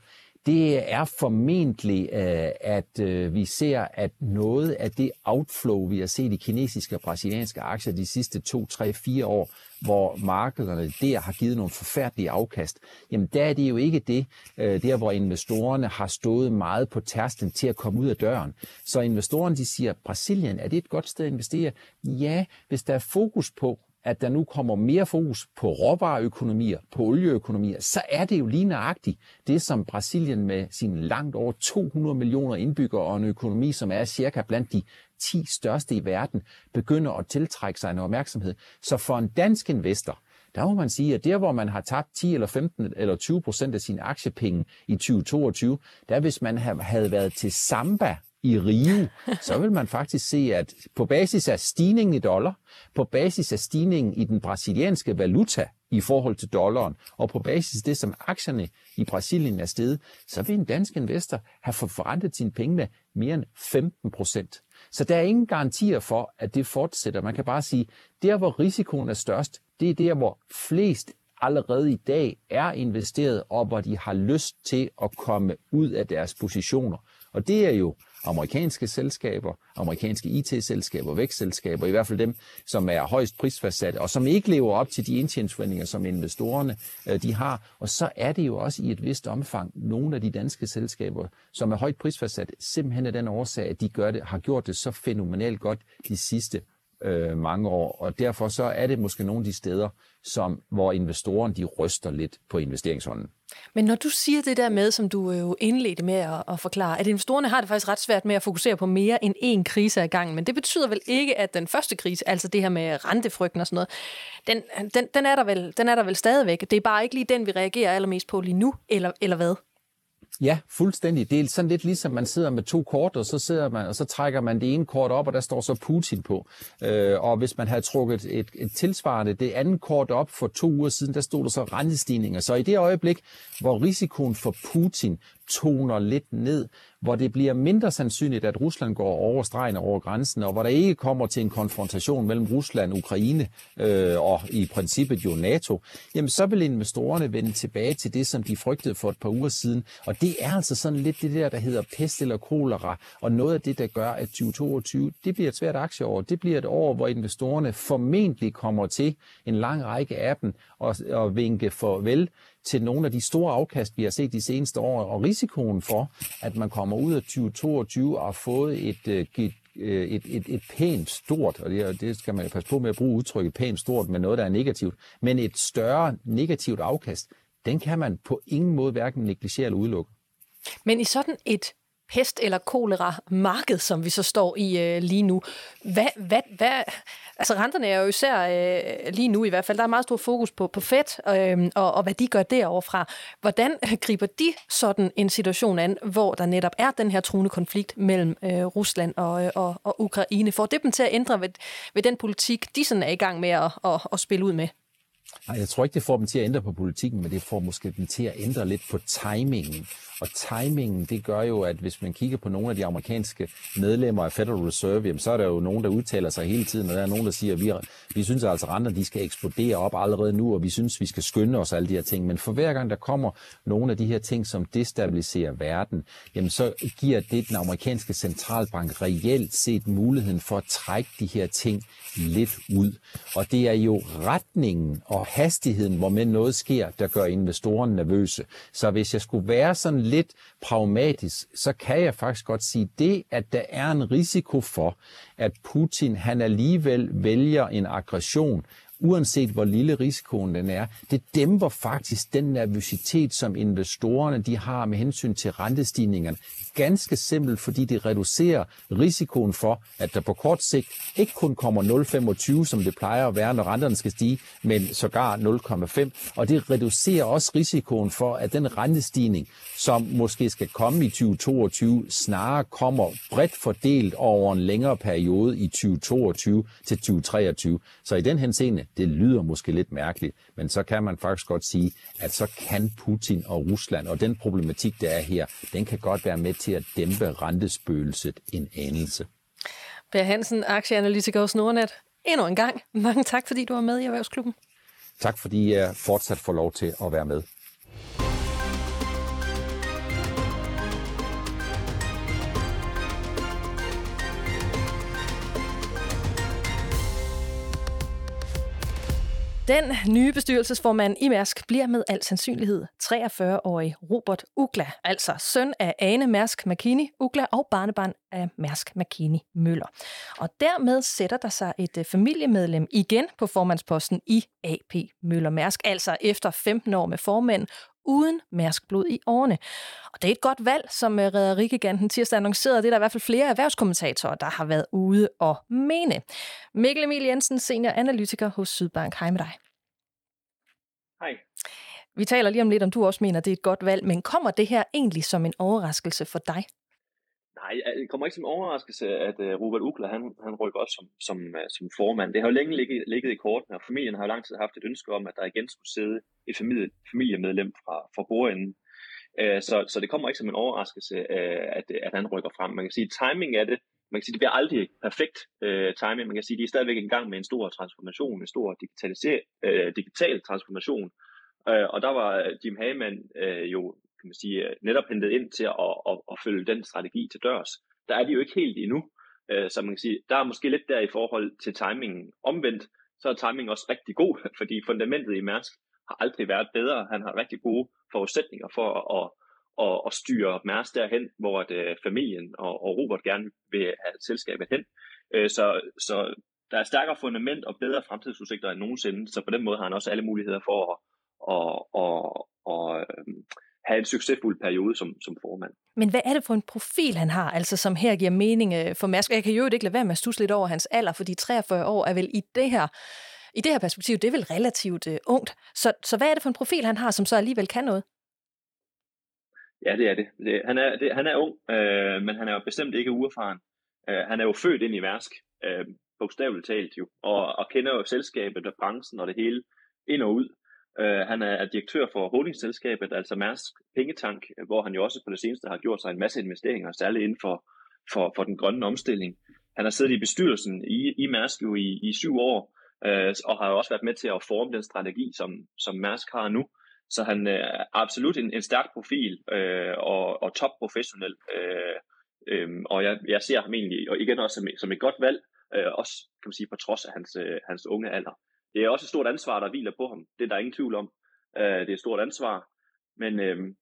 det er formentlig, øh, at øh, vi ser, at noget af det outflow, vi har set i kinesiske og brasilianske aktier de sidste 2, 3, 4 år, hvor markederne der har givet nogle forfærdelige afkast, jamen der er det jo ikke det, øh, der hvor investorerne har stået meget på tærsten til at komme ud af døren. Så investorerne de siger, Brasilien, er det et godt sted at investere? Ja, hvis der er fokus på, at der nu kommer mere fokus på råvareøkonomier, på olieøkonomier, så er det jo lige nøjagtigt det, som Brasilien med sine langt over 200 millioner indbyggere og en økonomi, som er cirka blandt de 10 største i verden, begynder at tiltrække sig en opmærksomhed. Så for en dansk investor, der må man sige, at der hvor man har tabt 10 eller 15 eller 20 procent af sine aktiepenge i 2022, der hvis man havde været til Samba i Rio, så vil man faktisk se, at på basis af stigningen i dollar, på basis af stigningen i den brasilianske valuta i forhold til dollaren, og på basis af det, som aktierne i Brasilien er steget, så vil en dansk investor have forrentet sine penge med mere end 15 procent. Så der er ingen garantier for, at det fortsætter. Man kan bare sige, der hvor risikoen er størst, det er der, hvor flest allerede i dag er investeret, og hvor de har lyst til at komme ud af deres positioner. Og det er jo amerikanske selskaber, amerikanske IT-selskaber, vækstselskaber, i hvert fald dem, som er højst prisfastsat, og som ikke lever op til de indtjeningsforventninger, som investorerne øh, de har. Og så er det jo også i et vist omfang nogle af de danske selskaber, som er højt prisfastsat, simpelthen af den årsag, at de gør det, har gjort det så fænomenalt godt de sidste øh, mange år, og derfor så er det måske nogle af de steder, som, hvor investorerne de ryster lidt på investeringshånden. Men når du siger det der med, som du jo indledte med at, at forklare, at investorerne har det faktisk ret svært med at fokusere på mere end én krise ad gangen, men det betyder vel ikke, at den første krise, altså det her med rentefrygten og sådan noget, den, den, den, er, der vel, den er der vel stadigvæk. Det er bare ikke lige den, vi reagerer allermest på lige nu, eller, eller hvad? Ja, fuldstændig. Det er sådan lidt ligesom, man sidder med to kort, og så sidder man, og så trækker man det ene kort op, og der står så Putin på. Øh, og hvis man havde trukket et, et tilsvarende, det andet kort op for to uger siden, der stod der så rentestigninger. Så i det øjeblik, hvor risikoen for Putin toner lidt ned, hvor det bliver mindre sandsynligt, at Rusland går over stregen over grænsen, og hvor der ikke kommer til en konfrontation mellem Rusland, Ukraine øh, og i princippet jo NATO, jamen så vil investorerne vende tilbage til det, som de frygtede for et par uger siden. Og det er altså sådan lidt det der, der hedder pest eller kolera, og noget af det, der gør, at 2022, det bliver et svært aktieår. Det bliver et år, hvor investorerne formentlig kommer til en lang række af dem og, og vinke farvel til nogle af de store afkast, vi har set de seneste år, og risikoen for, at man kommer ud af 2022 og har fået et, øh, et øh, et, et, et pænt stort, og det, det skal man passe på med at bruge udtrykket pænt stort med noget, der er negativt, men et større negativt afkast, den kan man på ingen måde hverken negligere eller udelukke. Men i sådan et pest- eller kolera-marked, som vi så står i øh, lige nu. Hvad, hvad, hvad, altså renterne er jo især øh, lige nu i hvert fald, der er meget stor fokus på, på Fed øh, og, og hvad de gør deroverfra. Hvordan griber de sådan en situation an, hvor der netop er den her truende konflikt mellem øh, Rusland og, øh, og, og Ukraine? Får det dem til at ændre ved, ved den politik, de sådan er i gang med at, at, at spille ud med? Nej, jeg tror ikke, det får dem til at ændre på politikken, men det får måske dem til at ændre lidt på timingen. Og timingen, det gør jo, at hvis man kigger på nogle af de amerikanske medlemmer af Federal Reserve, jamen, så er der jo nogen, der udtaler sig hele tiden, og der er nogen, der siger, at vi, vi synes altså, at renter de skal eksplodere op allerede nu, og vi synes, vi skal skynde os alle de her ting. Men for hver gang der kommer nogle af de her ting, som destabiliserer verden, jamen så giver det den amerikanske centralbank reelt set muligheden for at trække de her ting lidt ud. Og det er jo retningen og hastigheden, hvor med noget sker, der gør investorerne nervøse. Så hvis jeg skulle være sådan lidt pragmatisk, så kan jeg faktisk godt sige det, at der er en risiko for, at Putin han alligevel vælger en aggression, uanset hvor lille risikoen den er, det dæmper faktisk den nervøsitet, som investorerne de har med hensyn til rentestigningerne. Ganske simpelt, fordi det reducerer risikoen for, at der på kort sigt ikke kun kommer 0,25, som det plejer at være, når renterne skal stige, men sågar 0,5. Og det reducerer også risikoen for, at den rentestigning, som måske skal komme i 2022, snarere kommer bredt fordelt over en længere periode i 2022 til 2023. Så i den henseende, det lyder måske lidt mærkeligt, men så kan man faktisk godt sige, at så kan Putin og Rusland og den problematik, der er her, den kan godt være med til at dæmpe rentespøgelset en anelse. Per Hansen, aktieanalytiker hos Nordnet. Endnu en gang, mange tak, fordi du var med i Erhvervsklubben. Tak, fordi jeg fortsat får lov til at være med. Den nye bestyrelsesformand i Mærsk bliver med al sandsynlighed 43-årig Robert Ugla, altså søn af Ane Mærsk McKinney Ugla og barnebarn af Mærsk McKinney Møller. Og dermed sætter der sig et øh, familiemedlem igen på formandsposten i AP Møller Mærsk, altså efter 15 år med formand uden mærskblod i årene. Og det er et godt valg, som øh, Rædderigiganten tirsdag annoncerede. Det er der i hvert fald flere erhvervskommentatorer, der har været ude og mene. Mikkel Emil Jensen, senior analytiker hos Sydbank. Hej med dig. Hej. Vi taler lige om lidt, om du også mener, det er et godt valg, men kommer det her egentlig som en overraskelse for dig? Nej, øh, det kommer ikke som en overraskelse, at øh, Robert Ukla, han, han rykker også som, som, øh, som formand. Det har jo længe ligget, ligget i kortene, og familien har jo lang tid haft et ønske om, at der igen skulle sidde et familie, familiemedlem fra, fra bordenden. Så, så det kommer ikke som en overraskelse, at, at han rykker frem. Man kan sige, timing af det, man kan sige, det bliver aldrig perfekt uh, timing. Man kan sige, de er stadigvæk i gang med en stor transformation, en stor digitaliser digital transformation. Øh, og der var Jim Hagemann øh, jo kan man sige, øh, netop hentet ind til at, at, at følge den strategi til dørs. Der er de jo ikke helt endnu. Øh, så man kan sige, der er måske lidt der i forhold til timingen. Omvendt, så er timingen også rigtig god, fordi fundamentet i Mærsk har aldrig været bedre. Han har rigtig gode forudsætninger for at, at, at styre Mærsk derhen, hvor at, øh, familien og, og Robert gerne vil have selskabet hen. Så, så der er stærkere fundament og bedre fremtidsudsigter end nogensinde, så på den måde har han også alle muligheder for at, at, at, at, at have en succesfuld periode som, som formand. Men hvad er det for en profil, han har, altså som her giver mening øh, for Mærsk? Jeg kan jo ikke lade være med at stusse lidt over hans alder, fordi 43 år er vel i det her, i det her perspektiv, det er vel relativt uh, ungt. Så, så hvad er det for en profil, han har, som så alligevel kan noget? Ja, det er det. det han, er, det, han er ung, øh, men han er jo bestemt ikke uerfaren. Øh, han er jo født ind i Mærsk, øh, bogstaveligt talt jo, og, og kender jo selskabet og branchen og det hele ind og ud. Øh, han er direktør for holdingselskabet, altså Mærsk Pengetank, hvor han jo også på det seneste har gjort sig en masse investeringer, særligt inden for, for, for den grønne omstilling. Han har siddet i bestyrelsen i, i Mærsk jo i, i syv år, øh, og har jo også været med til at forme den strategi, som, som Mærsk har nu. Så han er absolut en, en stærk profil øh, og, og top professionel. Øh, um, og jeg, jeg ser ham egentlig, og igen også som, som et godt valg, øh, også kan man sige på trods af hans, øh, hans unge alder det er også et stort ansvar, der hviler på ham. Det er der ingen tvivl om. Øh, det er et stort ansvar. Men øh,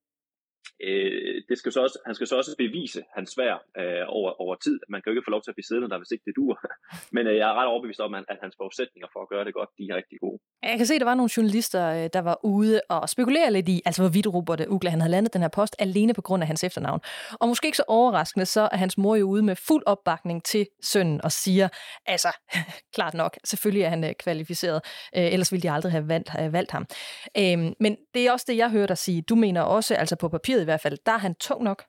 øh, det skal så også, han skal så også bevise hans svær øh, over, over tid. Man kan jo ikke få lov til at blive siddende der, hvis ikke det dur. Men øh, jeg er ret overbevist om, at, at hans forudsætninger for at gøre det godt, de er rigtig gode. Jeg kan se, at der var nogle journalister, øh, der var ude og spekulere lidt i, altså hvorvidt Robert Ugla han havde landet den her post alene på grund af hans efternavn. Og måske ikke så overraskende, så er hans mor jo ude med fuld opbakning til sønnen og siger, altså, klart nok, selvfølgelig er han øh, kvalificeret, øh, ellers ville de aldrig have valgt, have valgt ham. Øh, men det er også det, jeg hører dig sige. Du mener også, altså på papiret i hvert fald, der er han tung nok?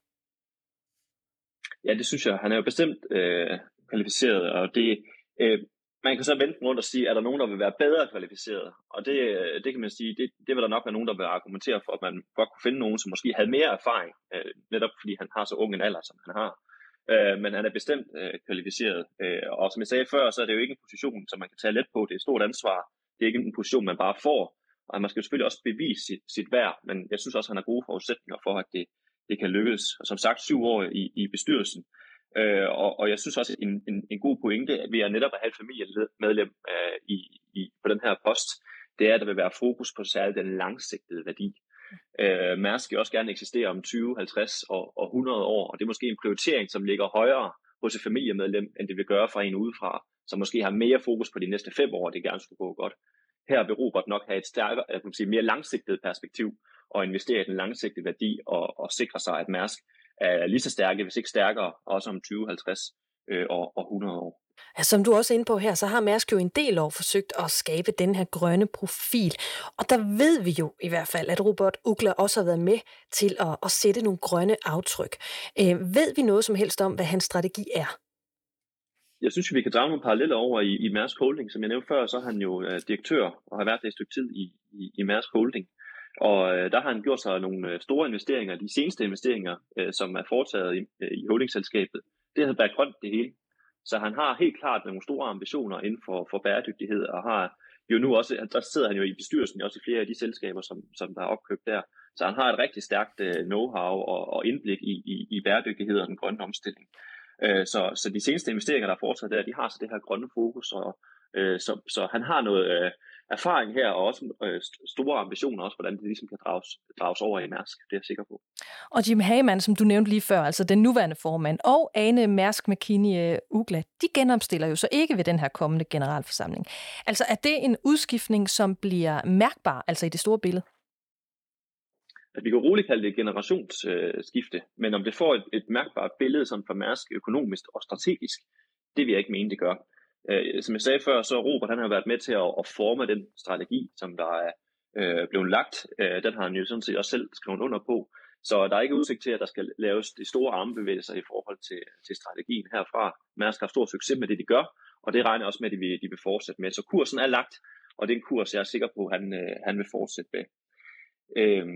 Ja, det synes jeg. Han er jo bestemt øh, kvalificeret, og det, øh, man kan så vente rundt og sige, er der nogen, der vil være bedre kvalificeret? Og det, øh, det kan man sige, det, det vil der nok være nogen, der vil argumentere for, at man godt kunne finde nogen, som måske havde mere erfaring, øh, netop fordi han har så ung en alder, som han har. Øh, men han er bestemt øh, kvalificeret. Øh, og som jeg sagde før, så er det jo ikke en position, som man kan tage let på. Det er et stort ansvar. Det er ikke en position, man bare får. Og man skal selvfølgelig også bevise sit, sit værd, men jeg synes også, at han har gode forudsætninger for, at det, det kan lykkes. Og som sagt, syv år i, i bestyrelsen. Øh, og, og jeg synes også, at en, en, en god pointe ved at netop at have et familiemedlem øh, i, i, på den her post, det er, at der vil være fokus på særligt den langsigtede værdi. Øh, Mærsk skal også gerne eksistere om 20, 50 og, og 100 år, og det er måske en prioritering, som ligger højere hos et familiemedlem, end det vil gøre fra en udefra, som måske har mere fokus på de næste fem år, det gerne skulle gå godt. Her vil Robert nok have et stærkere, jeg kan sige, mere langsigtet perspektiv og investere i den langsigtede værdi og, og sikre sig, at Mærsk er lige så stærke, hvis ikke stærkere, også om 20, 50 øh, og, og 100 år. Som du også er inde på her, så har Mærsk jo en del år forsøgt at skabe den her grønne profil. Og der ved vi jo i hvert fald, at Robert Ugler også har været med til at, at sætte nogle grønne aftryk. Øh, ved vi noget som helst om, hvad hans strategi er? Jeg synes, vi kan drage nogle paralleller over i, i Mærsk Holding. Som jeg nævnte før, så er han jo øh, direktør og har været det et stykke tid i, i, i Mærsk Holding. Og øh, der har han gjort sig nogle øh, store investeringer, de seneste investeringer, øh, som er foretaget i, øh, i holdingselskabet. Det har været grønt det hele. Så han har helt klart nogle store ambitioner inden for, for bæredygtighed, og har jo nu også, der sidder han jo i bestyrelsen også i flere af de selskaber, som, som der er opkøbt der. Så han har et rigtig stærkt øh, know-how og, og indblik i, i, i bæredygtighed og den grønne omstilling. Øh, så, så de seneste investeringer, der er foretaget der, de har så det her grønne fokus, og øh, så, så han har noget øh, erfaring her, og også øh, store ambitioner også, hvordan det ligesom kan drages, drages over i Mærsk, det er jeg sikker på. Og Jim Hagemann, som du nævnte lige før, altså den nuværende formand, og Ane Mærsk McKinney øh, Ugla, de genopstiller jo så ikke ved den her kommende generalforsamling. Altså er det en udskiftning, som bliver mærkbar, altså i det store billede? At vi kan roligt kalde det generationsskifte, øh, men om det får et, et mærkbart billede sådan for Mærsk økonomisk og strategisk, det vil jeg ikke mene, det gør. Øh, som jeg sagde før, så Robert han har været med til at, at forme den strategi, som der er øh, blevet lagt. Øh, den har han jo sådan set også selv skrevet under på. Så der er ikke udsigt til, at der skal laves de store armebevægelser i forhold til, til strategien herfra. Mærsk har stor succes med det, de gør, og det regner også med, at de vil, de vil fortsætte med. Så kursen er lagt, og det er en kurs, jeg er sikker på, at han, øh, han vil fortsætte med. Øh,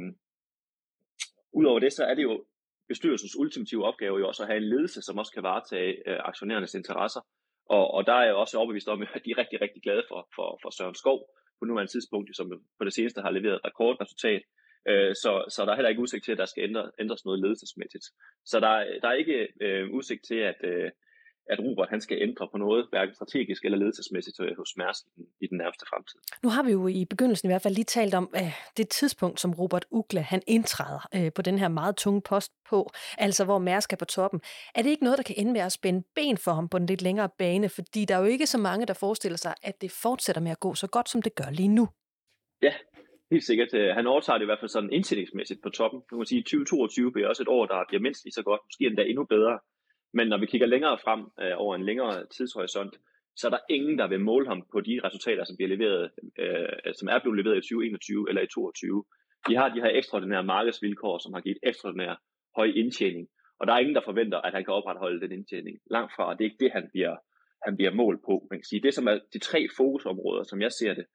Udover det, så er det jo bestyrelsens ultimative opgave jo også at have en ledelse, som også kan varetage øh, aktionærernes interesser. Og, og der er jeg også overbevist om, at de er rigtig, rigtig glade for, for, for Søren Skov, på nuværende tidspunkt, som på det seneste har leveret rekordresultat. Øh, så, så der er heller ikke udsigt til, at der skal ændre, ændres noget ledelsesmæssigt. Så der, der er ikke øh, udsigt til, at, øh, at Robert han skal ændre på noget, hverken strategisk eller ledelsesmæssigt øh, hos Mærsk i, den nærmeste fremtid. Nu har vi jo i begyndelsen i hvert fald lige talt om øh, det tidspunkt, som Robert Ugla han indtræder øh, på den her meget tunge post på, altså hvor Mærsk er på toppen. Er det ikke noget, der kan ende med at spænde ben for ham på en lidt længere bane? Fordi der er jo ikke så mange, der forestiller sig, at det fortsætter med at gå så godt, som det gør lige nu. Ja, helt sikkert. Øh, han overtager det i hvert fald sådan indtjeningsmæssigt på toppen. Nu kan sige, at 2022 bliver også et år, der bliver mindst lige så godt, måske endda endnu bedre. Men når vi kigger længere frem øh, over en længere tidshorisont, så er der ingen, der vil måle ham på de resultater, som, bliver leveret, øh, som er blevet leveret i 2021 eller i 2022. De har de her ekstraordinære markedsvilkår, som har givet ekstraordinær høj indtjening. Og der er ingen, der forventer, at han kan opretholde den indtjening. Langt fra, det er ikke det, han bliver, han bliver målt på. Man kan sige, det, som er de tre fokusområder, som jeg ser det,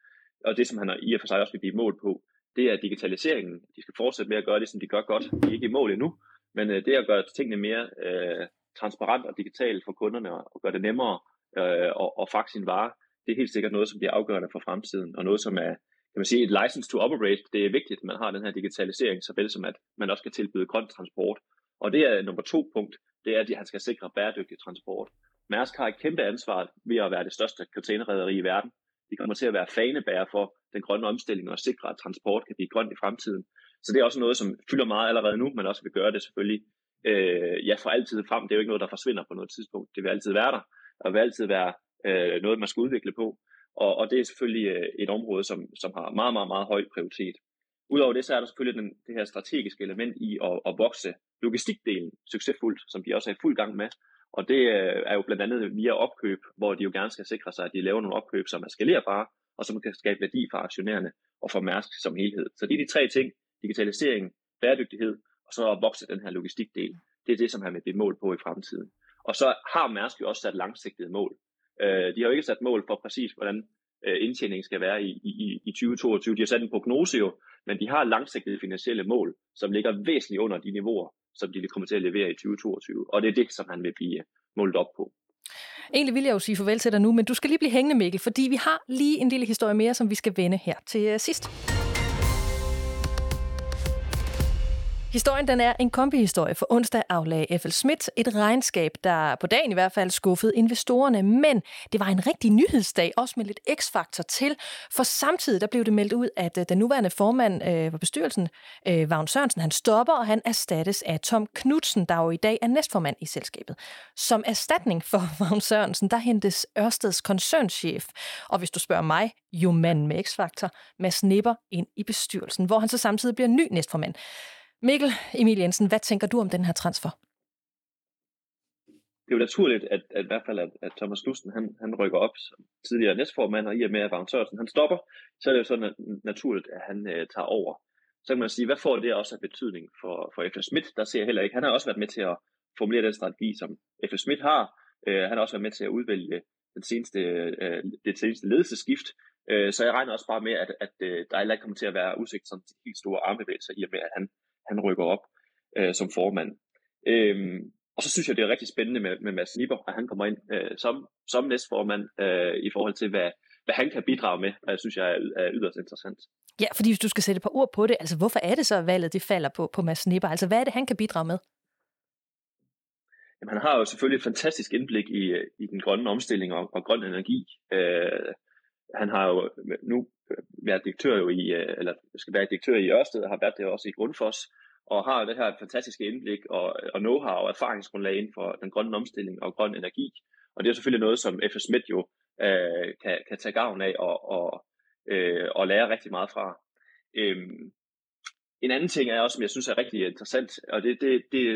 og det, som han i og for sig også vil blive målt på, det er digitaliseringen. De skal fortsætte med at gøre det, som de gør godt. De er ikke i mål endnu, men øh, det at gøre tingene mere øh, transparent og digitalt for kunderne og gøre det nemmere øh, at, at faxe sin vare, det er helt sikkert noget, som bliver afgørende for fremtiden, og noget, som er kan man sige, et license to operate. Det er vigtigt, at man har den her digitalisering, såvel som at man også kan tilbyde grøn transport. Og det er nummer to punkt, det er, at han skal sikre bæredygtig transport. Mærsk har et kæmpe ansvar ved at være det største containerrederi i verden. De kommer til at være fanebærer for den grønne omstilling og sikre, at transport kan blive grønt i fremtiden. Så det er også noget, som fylder meget allerede nu, men også vil gøre det selvfølgelig øh, ja, for altid frem. Det er jo ikke noget, der forsvinder på noget tidspunkt. Det vil altid være der, og vil altid være øh, noget, man skal udvikle på. Og, og det er selvfølgelig øh, et område, som, som har meget, meget, meget høj prioritet. Udover det, så er der selvfølgelig den, det her strategiske element i at, at vokse logistikdelen succesfuldt, som de også er i fuld gang med. Og det øh, er jo blandt andet via opkøb, hvor de jo gerne skal sikre sig, at de laver nogle opkøb, som er skalerbare, og som kan skabe værdi for aktionærerne og for Mærsk som helhed. Så det er de tre ting, digitalisering, bæredygtighed og så vokse den her logistikdel. Det er det, som han vil blive mål på i fremtiden. Og så har Mærsk jo også sat langsigtede mål. Øh, de har jo ikke sat mål for præcis, hvordan øh, indtjeningen skal være i, i, i 2022. De har sat en prognose jo, men de har langsigtede finansielle mål, som ligger væsentligt under de niveauer, som de vil komme til at levere i 2022. Og det er det, som han vil blive øh, målt op på. Egentlig vil jeg jo sige farvel til dig nu, men du skal lige blive hængende, Mikkel, fordi vi har lige en lille historie mere, som vi skal vende her til øh, sidst. Historien den er en kombihistorie. For onsdag aflagde F.L. Schmidt et regnskab, der på dagen i hvert fald skuffede investorerne. Men det var en rigtig nyhedsdag, også med lidt x-faktor til. For samtidig der blev det meldt ud, at øh, den nuværende formand øh, for bestyrelsen, øh, Vagn Sørensen, han stopper, og han erstattes af Tom Knudsen, der jo i dag er næstformand i selskabet. Som erstatning for Vagn Sørensen, der hentes Ørsteds koncernchef. Og hvis du spørger mig, jo manden med x-faktor, med Nipper, ind i bestyrelsen, hvor han så samtidig bliver ny næstformand. Mikkel Emil Jensen, hvad tænker du om den her transfer? Det er jo naturligt, at, at i hvert fald at, at Thomas Lusten, han, han rykker op som tidligere næstformand, og i og med at Vagn Sørensen, han stopper, så er det jo sådan naturligt, at han uh, tager over. Så kan man sige, hvad får det også af betydning for, for F. Schmidt? Der ser jeg heller ikke. Han har også været med til at formulere den strategi, som F. Schmidt har. Uh, han har også været med til at udvælge den seneste, uh, det seneste ledelsesskift. Uh, så jeg regner også bare med, at, at uh, der heller ikke kommer til at være udsigt sådan helt store armbevægelser i og med, at han han rykker op øh, som formand. Øhm, og så synes jeg, det er rigtig spændende med, med Mads Nipper, at han kommer ind øh, som, som næstformand øh, i forhold til, hvad, hvad han kan bidrage med, og jeg synes, jeg er, er yderst interessant. Ja, fordi hvis du skal sætte et par ord på det, altså hvorfor er det så, at valget det falder på, på Mads Nipper? Altså hvad er det, han kan bidrage med? Jamen, han har jo selvfølgelig et fantastisk indblik i, i den grønne omstilling og, og grøn energi. Øh, han har jo nu Øh, været direktør jo i, øh, eller skal være direktør i Ørsted, og har været det også i Grundfos, og har det her fantastiske indblik og, og know-how og erfaringsgrundlag inden for den grønne omstilling og grøn energi. Og det er selvfølgelig noget, som F.S. Schmidt jo øh, kan, kan tage gavn af og, og, øh, og lære rigtig meget fra. Øhm, en anden ting er også, som jeg synes er rigtig interessant, og det, det, det,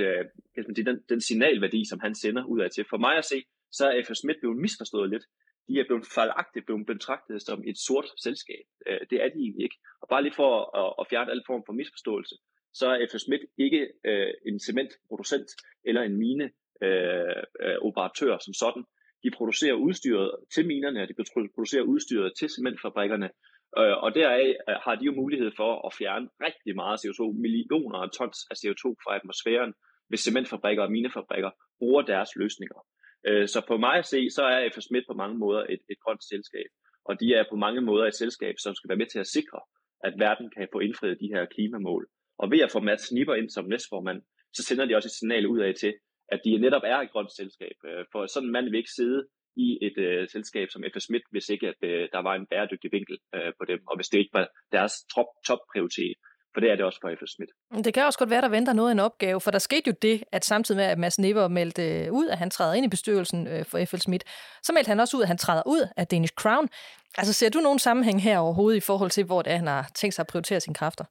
det, det er den, den signalværdi, som han sender ud af til. For mig at se, så er F.S. Schmidt blevet misforstået lidt de er blevet fejlagtigt blevet betragtet som et sort selskab. Øh, det er de egentlig ikke. Og bare lige for at, at fjerne alle form for misforståelse, så er F. Schmidt ikke øh, en cementproducent eller en mine øh, øh, operatør som sådan. De producerer udstyret til minerne, og de producerer udstyret til cementfabrikkerne, øh, og deraf øh, har de jo mulighed for at fjerne rigtig meget CO2, millioner af tons af CO2 fra atmosfæren, hvis cementfabrikker og minefabrikker bruger deres løsninger. Øh, så på mig at se, så er F. Schmidt på mange måder et, et grønt selskab. og de er på mange måder et selskab, som skal være med til at sikre, at verden kan få indfriet de her klimamål. Og ved at få Mads Snipper ind som næstformand, så sender de også et signal ud af til, at de netop er et grønt selskab. Øh, for sådan en mand vil ikke sidde i et øh, selskab som F. Schmidt, hvis ikke at, øh, der var en bæredygtig vinkel øh, på dem, og hvis det ikke var deres top, top prioritet. For det er det også for F. Schmidt. Det kan også godt være, der venter noget af en opgave, for der skete jo det, at samtidig med, at Mads Nipper meldte ud, at han træder ind i bestyrelsen øh, for F. Schmidt, så meldte han også ud, at han træder ud af Danish Crown. Altså ser du nogen sammenhæng her overhovedet i forhold til, hvor det er, han har tænkt sig at prioritere sine kræfter?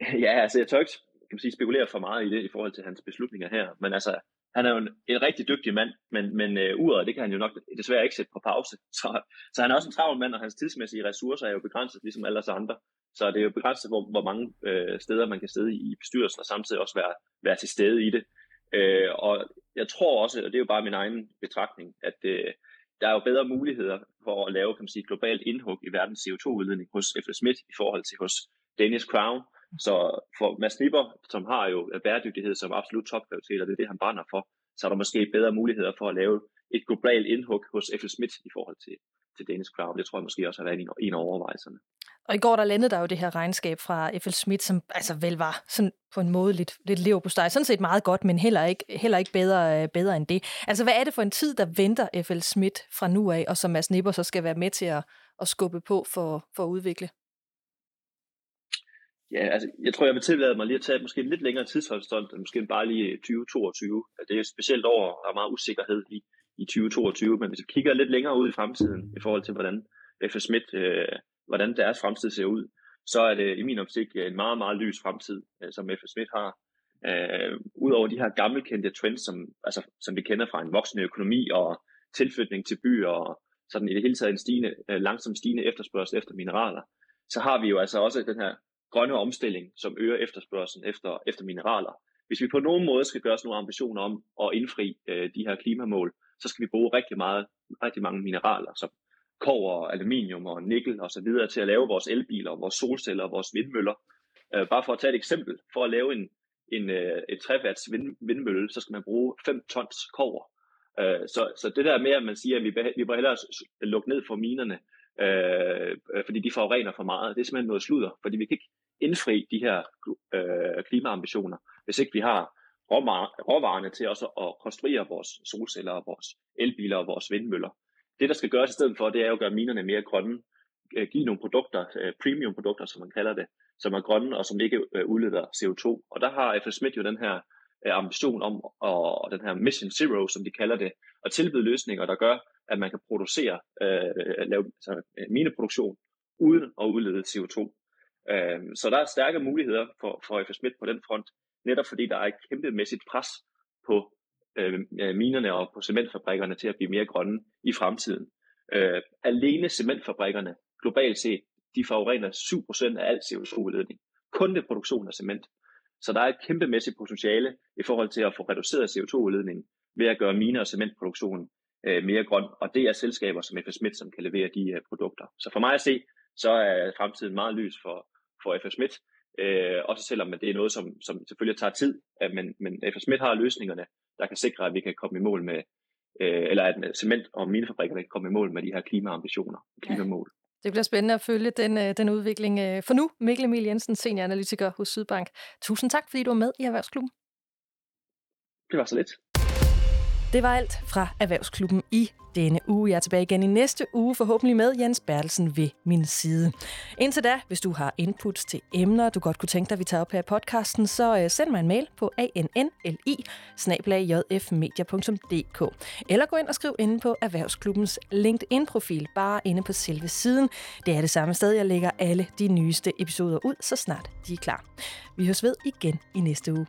Ja, altså jeg tør ikke kan man sige, spekulere for meget i det i forhold til hans beslutninger her, men altså han er jo en, en rigtig dygtig mand, men, men uh, uret, det kan han jo nok desværre ikke sætte på pause. Så, så han er også en travl mand, og hans tidsmæssige ressourcer er jo begrænset, ligesom alle os andre. Så det er jo begrænset, hvor, hvor mange øh, steder man kan sidde i bestyrelsen, og samtidig også være, være til stede i det. Øh, og jeg tror også, og det er jo bare min egen betragtning, at øh, der er jo bedre muligheder for at lave kan man sige, globalt indhug i verdens CO2-udledning hos F. Smith i forhold til hos Danish Crown, så for Mads Nipper, som har jo bæredygtighed som absolut topprioritet, og det er det, han brænder for, så er der måske bedre muligheder for at lave et globalt indhug hos F. Smith i forhold til, til Danish Crown. Det tror jeg måske også har været en af overvejelserne. Og i går der landede der jo det her regnskab fra F.L. Schmidt, som altså vel var sådan på en måde lidt, lidt lever på steg. Sådan set meget godt, men heller ikke, heller ikke bedre, øh, bedre end det. Altså hvad er det for en tid, der venter F.L. Schmidt fra nu af, og som Mads Nipper så skal være med til at, at skubbe på for, for at udvikle? Ja, altså, jeg tror, jeg vil tillade mig lige at tage måske en lidt længere tidshorisont, end måske bare lige øh, 2022. Altså, det er et specielt år, der er meget usikkerhed i, i 2022, men hvis vi kigger lidt længere ud i fremtiden, i forhold til, hvordan F. Schmidt, øh, hvordan deres fremtid ser ud, så er det i min optik øh, en meget, meget lys fremtid, øh, som F. Schmidt har. Øh, Udover de her gammelkendte trends, som, altså, som vi kender fra en voksende økonomi og tilflytning til byer og sådan i det hele taget en stigende, øh, langsomt stigende efterspørgsel efter mineraler, så har vi jo altså også den her grønne omstilling, som øger efterspørgselen efter, efter mineraler. Hvis vi på nogen måde skal gøre os nogle ambitioner om at indfri øh, de her klimamål, så skal vi bruge rigtig, meget, rigtig mange mineraler, som kover, aluminium og nikkel og så videre til at lave vores elbiler, vores solceller og vores vindmøller. Øh, bare for at tage et eksempel, for at lave en, en, øh, et 3 watts vind, vindmølle, så skal man bruge 5 tons kover. Øh, så, så det der med, at man siger, at vi, vi må hellere lukke ned for minerne, øh, øh, fordi de forurener for meget, det er simpelthen noget sludder, fordi vi kan ikke indfri de her øh, klimaambitioner, hvis ikke vi har råvarerne til også at konstruere vores solceller, vores elbiler og vores vindmøller. Det, der skal gøres i stedet for, det er at gøre minerne mere grønne. Øh, give nogle produkter, øh, premium produkter, som man kalder det, som er grønne og som ikke øh, udleder CO2. Og der har FS Schmidt jo den her ambition om, og den her Mission Zero, som de kalder det, at tilbyde løsninger, der gør, at man kan producere, øh, lave altså, mineproduktion, uden at udlede CO2. Øh, så der er stærke muligheder for, for F. Schmidt på den front, netop fordi der er et kæmpemæssigt pres på øh, minerne og på cementfabrikkerne til at blive mere grønne i fremtiden. Øh, alene cementfabrikkerne, globalt set, de forurener 7% af al CO2-udledning. Kun det produktion af cement. Så der er et kæmpemæssigt potentiale i forhold til at få reduceret CO2-udledningen ved at gøre mine- og cementproduktionen øh, mere grøn. Og det er selskaber som FS Schmidt, som kan levere de øh, produkter. Så for mig at se, så er fremtiden meget lys for, for FS Schmidt, øh, også selvom det er noget, som, som selvfølgelig tager tid, men, men FS Schmidt har løsningerne, der kan sikre, at vi kan komme i mål med, øh, eller at cement- og minefabrikkerne kan komme i mål med de her klimaambitioner og klimamål. Ja. Det bliver spændende at følge den, øh, den udvikling. Øh, for nu, Mikkel Emil Jensen, senioranalytiker hos Sydbank. Tusind tak, fordi du var med i Erhvervsklubben. Det var så lidt. Det var alt fra Erhvervsklubben i denne uge. Jeg er tilbage igen i næste uge, forhåbentlig med Jens Bertelsen ved min side. Indtil da, hvis du har inputs til emner, du godt kunne tænke dig, at vi tager op her i podcasten, så øh, send mig en mail på annli eller gå ind og skriv inde på Erhvervsklubbens LinkedIn-profil, bare inde på selve siden. Det er det samme sted, jeg lægger alle de nyeste episoder ud, så snart de er klar. Vi høres ved igen i næste uge.